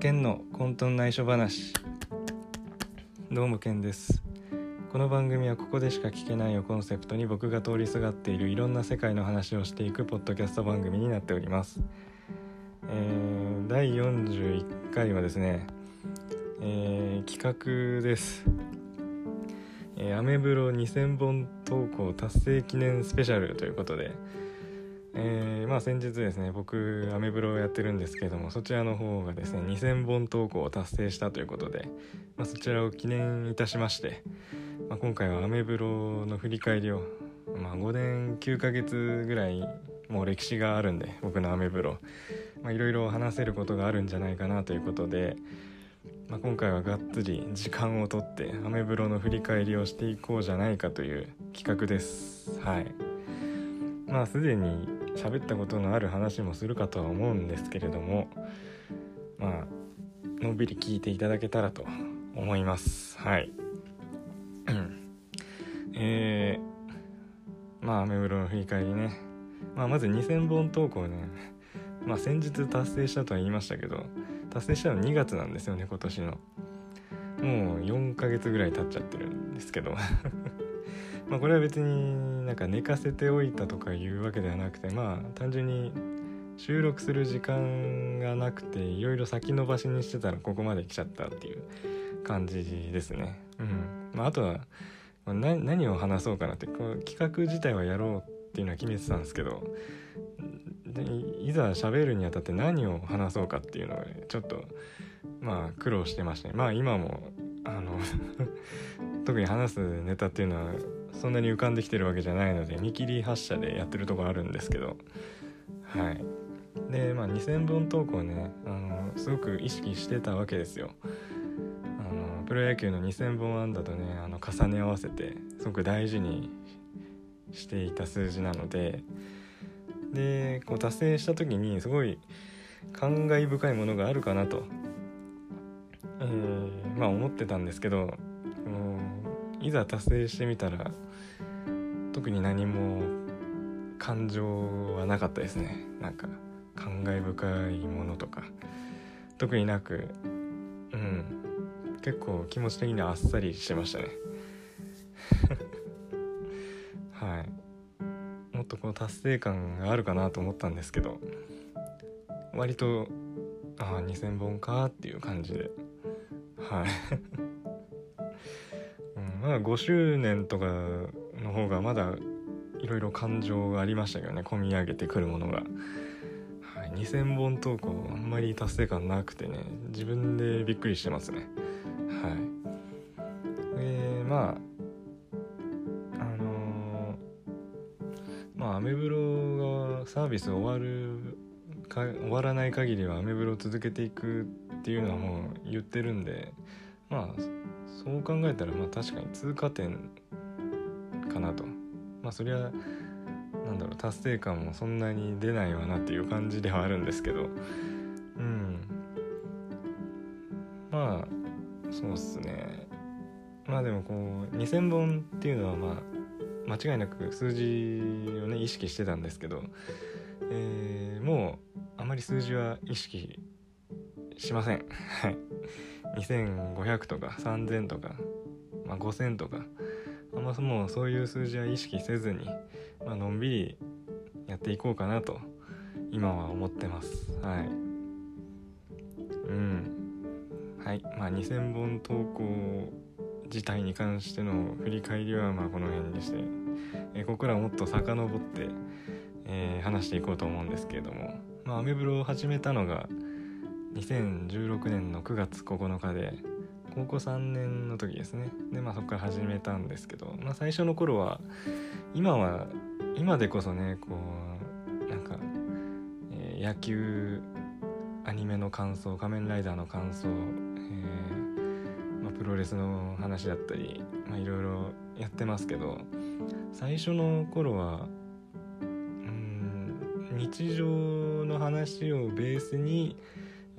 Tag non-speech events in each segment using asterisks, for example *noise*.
ケンの混沌内緒話。どうもケンです。この番組はここでしか聞けないをコンセプトに僕が通りすがっているいろんな世界の話をしていくポッドキャスト番組になっております、えー、第41回はですね、えー、企画です。えーアメブロ2000本投稿達成記念スペシャルということで、えーまあ先日ですね僕アメブロをやってるんですけどもそちらの方がですね2000本投稿を達成したということで、まあ、そちらを記念いたしまして、まあ、今回はアメブロの振り返りを、まあ、5年9ヶ月ぐらいもう歴史があるんで僕のアメブロいろいろ話せることがあるんじゃないかなということで、まあ、今回はがっつり時間をとってアメブロの振り返りをしていこうじゃないかという企画です。はい。まあすでに喋ったことのある話もするかとは思うんですけれどもまあのんびり聞いていただけたらと思います。はい。えー、まあアメブロの振り返りね。まあまず2000本投稿ね。まあ先日達成したとは言いましたけど達成したの2月なんですよね今年の。もう4ヶ月ぐらい経っちゃってるんですけど。*laughs* まあこれは別になんか寝かせておいたとかいうわけではなくてまあ単純に収録する時間がなくていろいろ先延ばしにしてたらここまで来ちゃったっていう感じですね。うん。まああとは何を話そうかなってこう企画自体はやろうっていうのは決めてたんですけどでいざ喋るにあたって何を話そうかっていうのがちょっとまあ苦労してましたねまあ今もあの *laughs* 特に話すネタっていうのはそんなに浮かんできてるわけじゃないので見切り発車でやってるとこあるんですけど。はい。でまあ2000本投稿ねあのすごく意識してたわけですよ。あのプロ野球の2000本安打とねあの重ね合わせてすごく大事にしていた数字なので。でこう達成した時にすごい感慨深いものがあるかなと、えーまあ思ってたんですけどいざ達成してみたら特に何も感情はなかったですね。なんか感慨深いものとか。特になくうん。結構気持ち的にはあっさりしてましたね。*laughs* はい。もっとこう達成感があるかなと思ったんですけど割とああ2000本かっていう感じで。はい、まあ5周年とかの方がまだいろいろ感情がありましたけどね込み上げてくるものが、2000本投稿あんまり達成感なくてね自分でびっくりしてますね。はい。でまああのーまあアメブロがサービス終わるか終わらない限りはアメブロを続けていくっていうのはもう言ってるんでまあそう考えたらまあ確かに通過点かなと。まあそりゃなんだろう達成感もそんなに出ないわなっていう感じではあるんですけど。うん。まあそうっすね。まあでもこう2,000本っていうのはまあ間違いなく数字をね意識してたんですけど、えーもうあまり数字は意識しません。はい。2500とか3000とか、まあ、5000とかあんまもそういう数字は意識せずに、まあのんびりやっていこうかなと今は思ってます。はい。うん。はい。まあ2000本投稿自体に関しての振り返りはまあこの辺にして、えここからもっと遡って、えー話していこうと思うんですけれどもまあアメブロを始めたのが2016年の9月9日で高校3年の時ですね。でまあそこから始めたんですけど、まあ、最初の頃は今は今でこそねこうなんか、えー野球アニメの感想仮面ライダーの感想、えーまあ、プロレスの話だったりいろいろやってますけど最初の頃はうん日常の話をベースに、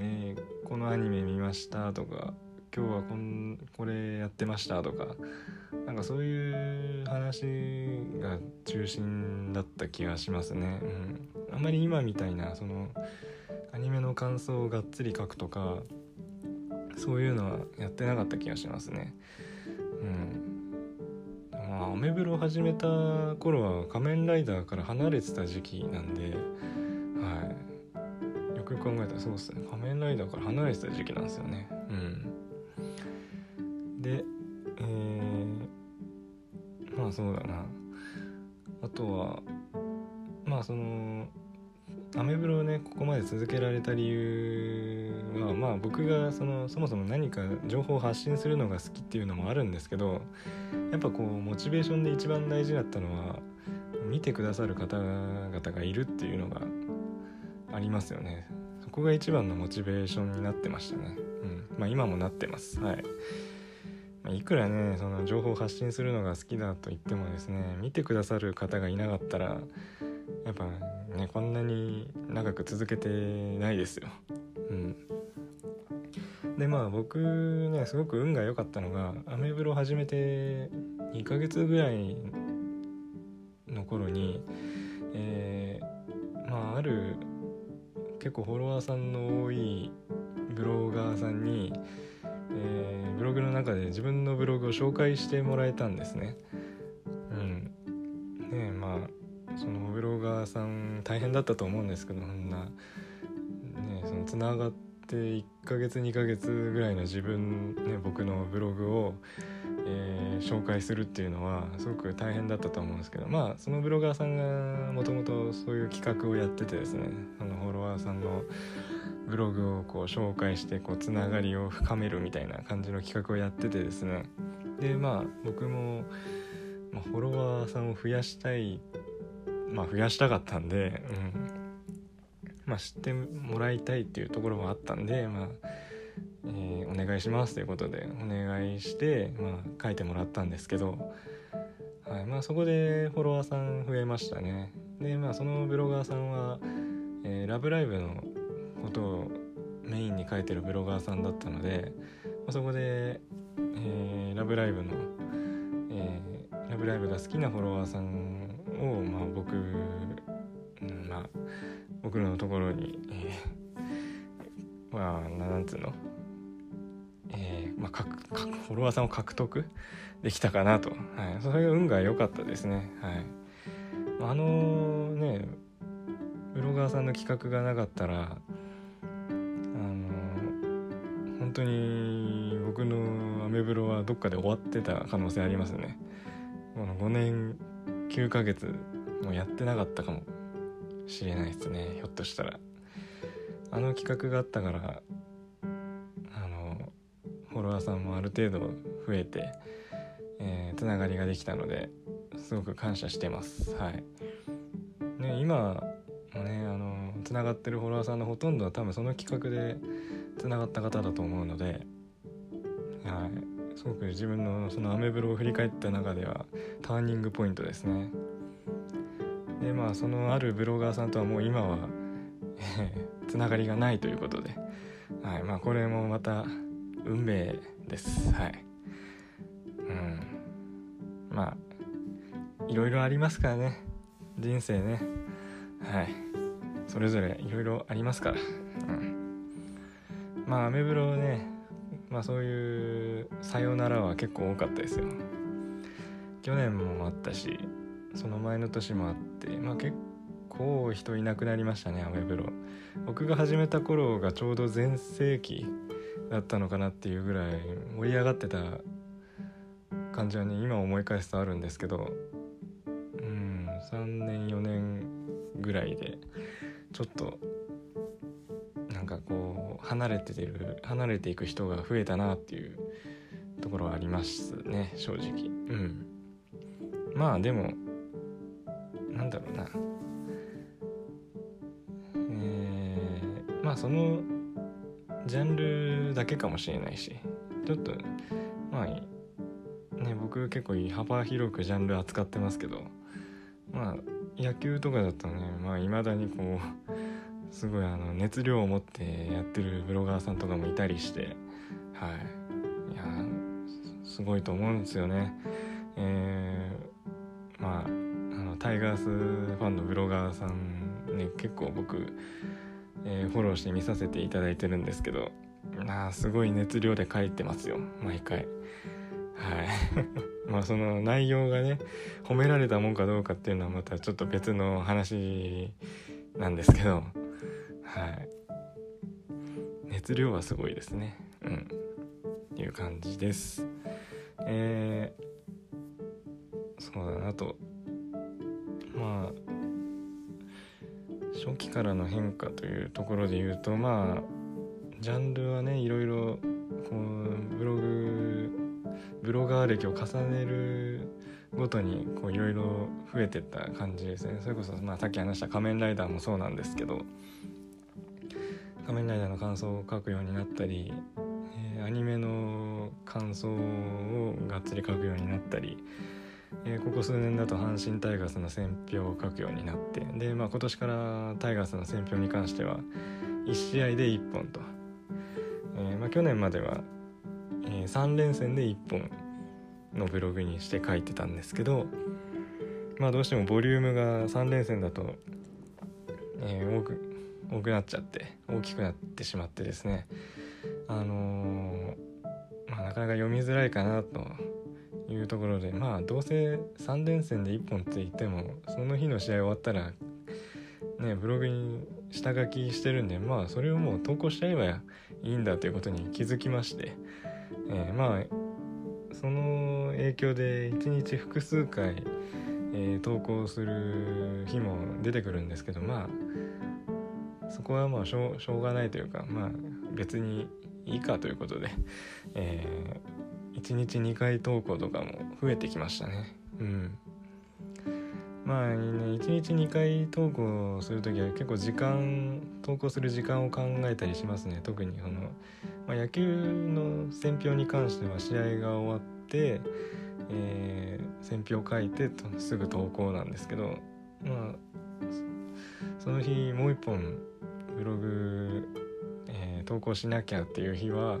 えーこのアニメ見ましたとか今日はこんこれやってましたとかなんかそういう話が中心だった気がしますね、うん、あんまり今みたいなそのアニメの感想をがっつり書くとかそういうのはやってなかった気がしますね。うん。まあアメブロ始めた頃は仮面ライダーから離れてた時期なんで考えたらそうですね。仮面ライダーから離れてた時期なんですよね。うん。でえー、まあそうだな。あとはまあそのアメブロをねここまで続けられた理由はまあ僕がそのそもそも何か情報を発信するのが好きっていうのもあるんですけどやっぱこうモチベーションで一番大事だったのは見てくださる方々がいるっていうのがありますよね。こが一番のモチベーションになってましたね。うん。まあ今もなってます。はい。まいくらねその情報を発信するのが好きだと言ってもですね見てくださる方がいなかったらやっぱねこんなに長く続けてないですよ。うん、でまあ僕ねすごく運が良かったのがアメブロ始めて2ヶ月ぐらいの頃に、えー、まあある結構フォロワーさんの多いブロガーさんに、えー、ブログの中で自分のブログを紹介してもらえたんですね。うん、ねまあそのブロガーさん大変だったと思うんですけどそんなねそのつながって1ヶ月2ヶ月ぐらいの自分ね僕のブログを、えー、紹介するっていうのはすごく大変だったと思うんですけどまあそのブロガーさんがもともとそういう企画をやっててですねそのフォロワーさんのブログをこう紹介してこうつながりを深めるみたいな感じの企画をやっててですね。でまあ僕も、まあ、フォロワーさんを増やしたいまあ、増やしたかったんで、うん。まあ、知ってもらいたいっていうところもあったんで、まあえー、お願いしますということでお願いして、まあ、書いてもらったんですけど、はいまあ、そこでフォロワーさん増えましたねで、まあ、そのブロガーさんは「えー、ラブライブ!」のことをメインに書いてるブロガーさんだったので、まあ、そこで、えー、ラブライブの、えー、ラブライブが好きなフォロワーさんを、まあ、僕、うんまあ、僕のところに、えー、まあなんつうの、えーまあ、フォロワーさんを獲得できたかなと、はい、それが運が良かったですね。はい、あのねブロガーさんの企画がなかったらあの本当に僕のアメブロはどっかで終わってた可能性ありますね。この5年9ヶ月もやってなかったかもしれないですね。ひょっとしたら。あの企画があったからォロワーさんもある程度増えて、えー、つながりができたのですごく感謝してます。はい。ね今もねあのつながってるフォロワーさんのほとんどは多分その企画でつながった方だと思うのではい。すごく自分のそのアメブロを振り返った中ではターニングポイントですね。でまあそのあるブロガーさんとはもう今はつながりがないということで、はい。まあ、これもまた運命です。はい。うん。まあいろいろありますからね。人生ね。はい。それぞれいろいろありますから。うん。まあアメブロね。まあそういうさよならは結構多かったですよ。去年もあったしその前の年もあってまあ結構人いなくなりましたねアメブロ。僕が始めた頃がちょうど全盛期だったのかなっていうぐらい盛り上がってた感じはね今思い返すとあるんですけどうん3年4年ぐらいでちょっとなんかこう離れてる離れていく人が増えたなっていうところはありますね正直。うん。まあでもなんだろうな。えー、まあそのジャンルだけかもしれないし。ちょっとまあね僕結構幅広くジャンル扱ってますけど。まあ野球とかだとねまあ未だにこう *laughs* すごいあの熱量を持ってやってるブロガーさんとかもいたりして。はい。いやすごいと思うんですよね。えー、まああのタイガースファンのブロガーさんね結構僕、えー、フォローして見させていただいてるんですけどあすごい熱量で書いてますよ毎回。はい。*laughs* まあその内容がね褒められたもんかどうかっていうのはまたちょっと別の話なんですけどはい。熱量はすごいですね。うん。いう感じです。えー、そうだなと。まあ初期からの変化というところで言うとまあジャンルはねいろいろこうブログブロガー歴を重ねるごとにこういろいろ増えてった感じですね。それこそ、まあ、さっき話した「仮面ライダー」もそうなんですけど「仮面ライダー」の感想を書くようになったり、えー、アニメの感想をがっつり書くようになったり、えー、ここ数年だと阪神タイガースの選評を書くようになってで、まあ、今年からタイガースの選評に関しては1試合で1本と。えー、まあ、去年までは、えー、3連戦で1本のブログにして書いてたんですけどまあどうしてもボリュームが3連戦だと、え、多く多くなっちゃって大きくなってしまってですねあのまあ、なかなか読みづらいかなというところでまあどうせ3連戦で1本って言ってもその日の試合終わったらねブログに下書きしてるんでまあそれをもう投稿しちゃえばいいんだということに気づきまして、えー、まあその影響で1日複数回、えー、投稿する日も出てくるんですけどまあそこはまあしょうしょうがないというかまあ別にいいかということで、えー、1日2回投稿とかも増えてきましたね。うん。まあね1日2回投稿する時は結構時間投稿する時間を考えたりしますね。特にその、まあ、野球の選評に関しては試合が終わって、えー、選評書いてすぐ投稿なんですけどまあその日もう一本ブログ、えー、投稿しなきゃっていう日は、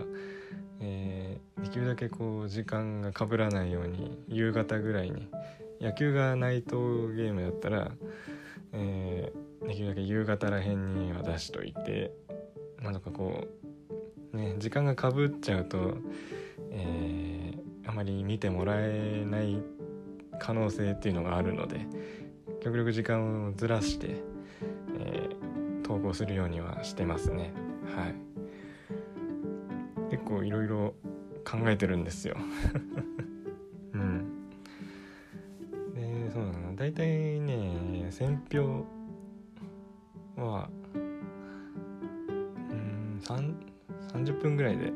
えー、できるだけこう時間がかぶらないように夕方ぐらいに野球がナイトゲームだったら、えー、できるだけ夕方らへんには出しといてなんかこうね時間がかぶっちゃうと、えー、あまり見てもらえない可能性っていうのがあるので極力時間をずらして、えー、投稿するようにはしてますね。はい。構いろいろ考えてるんですよ。*laughs* 大体ね選票はうん30分ぐらいで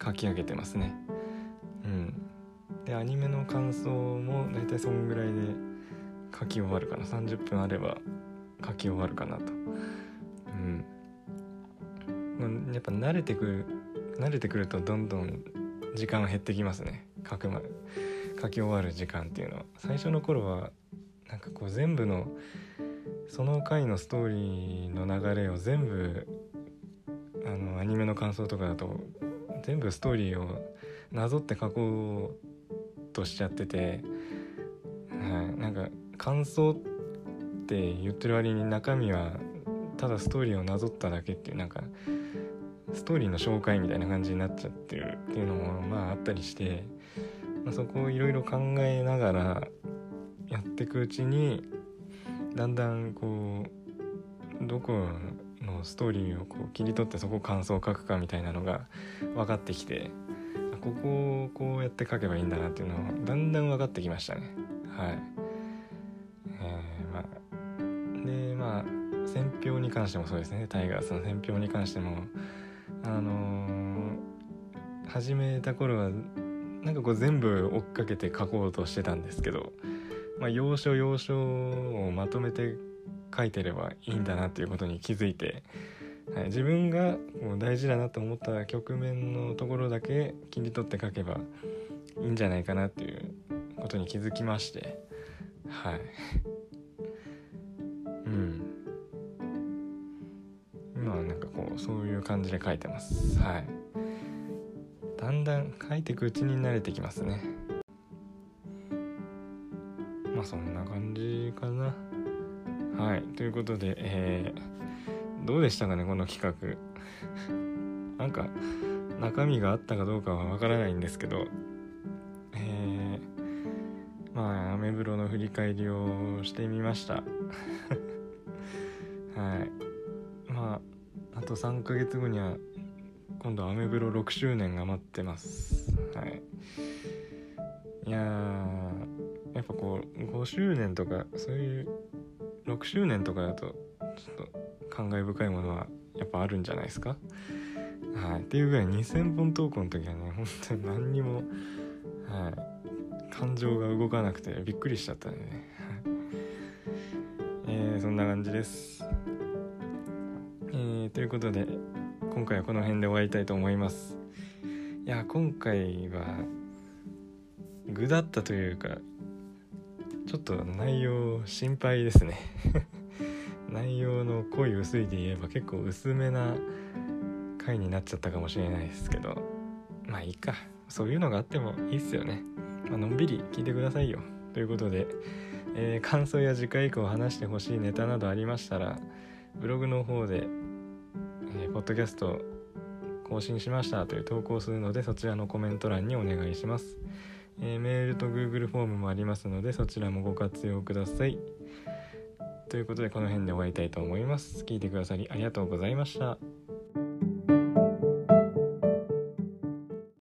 書き上げてますね。うん。でアニメの感想も大体そんぐらいで書き終わるかな。30分あれば書き終わるかなと。うん。やっぱ慣れてくる慣れてくるとどんどん時間減ってきますね。書くまで書き終わる時間っていうのは最初の頃はなんかこう全部のその回のストーリーの流れを全部あのアニメの感想とかだと全部ストーリーをなぞって書こうとしちゃってて、はい、なんか感想って言ってる割に中身はただストーリーをなぞっただけっていうなんかストーリーの紹介みたいな感じになっちゃってるっていうのもまああったりしてまあ、そこをいろいろ考えながらやっていくうちにだんだんこうどこのストーリーをこう切り取ってそこ感想を書くかみたいなのが分かってきてここをこうやって書けばいいんだなっていうのをだんだん分かってきましたねはい。えー、まあでまあ選評に関してもそうですねタイガースの選評に関してもあのー、始めた頃はなんかこう全部追っかけて書こうとしてたんですけど、まあ、要所要所をまとめて書いてればいいんだなっていうことに気づいて、はい、自分がもう大事だなと思った局面のところだけ切り取って書けばいいんじゃないかなっていうことに気づきましてはい。なんかこうそういう感じで書いてます。はい。だんだん書いていくうちに慣れてきますね。まあそんな感じかな。はい。ということで、えー、どうでしたかねこの企画。*laughs* なんか中身があったかどうかはわからないんですけど。えー、まあアメブロの振り返りをしてみました。*laughs* はい。と3ヶ月後には今度アメブロ6周年が待ってます。はい。いややっぱこう5周年とかそういう6周年とかだとちょっと感慨深いものはやっぱあるんじゃないですか？はい。っていうぐらい2000本投稿の時はね本当に何にもはい。感情が動かなくてびっくりしちゃったんでね、えー、そんな感じです。えー、ということで今回はこの辺で終わりたいと思います。いや今回は具だったというかちょっと内容心配ですね。*laughs* 内容の濃い薄いで言えば結構薄めな回になっちゃったかもしれないですけどまあいいか。そういうのがあってもいいっすよね、まあのんびり聞いてくださいよ。ということで、えー、感想や次回以降話してほしいネタなどありましたらブログの方で、えー、ポッドキャスト更新しましたという投稿するのでそちらのコメント欄にお願いします、えー、メールと Google フォームもありますのでそちらもご活用ください。ということでこの辺で終わりたいと思います。聞いてくださりありがとうございました。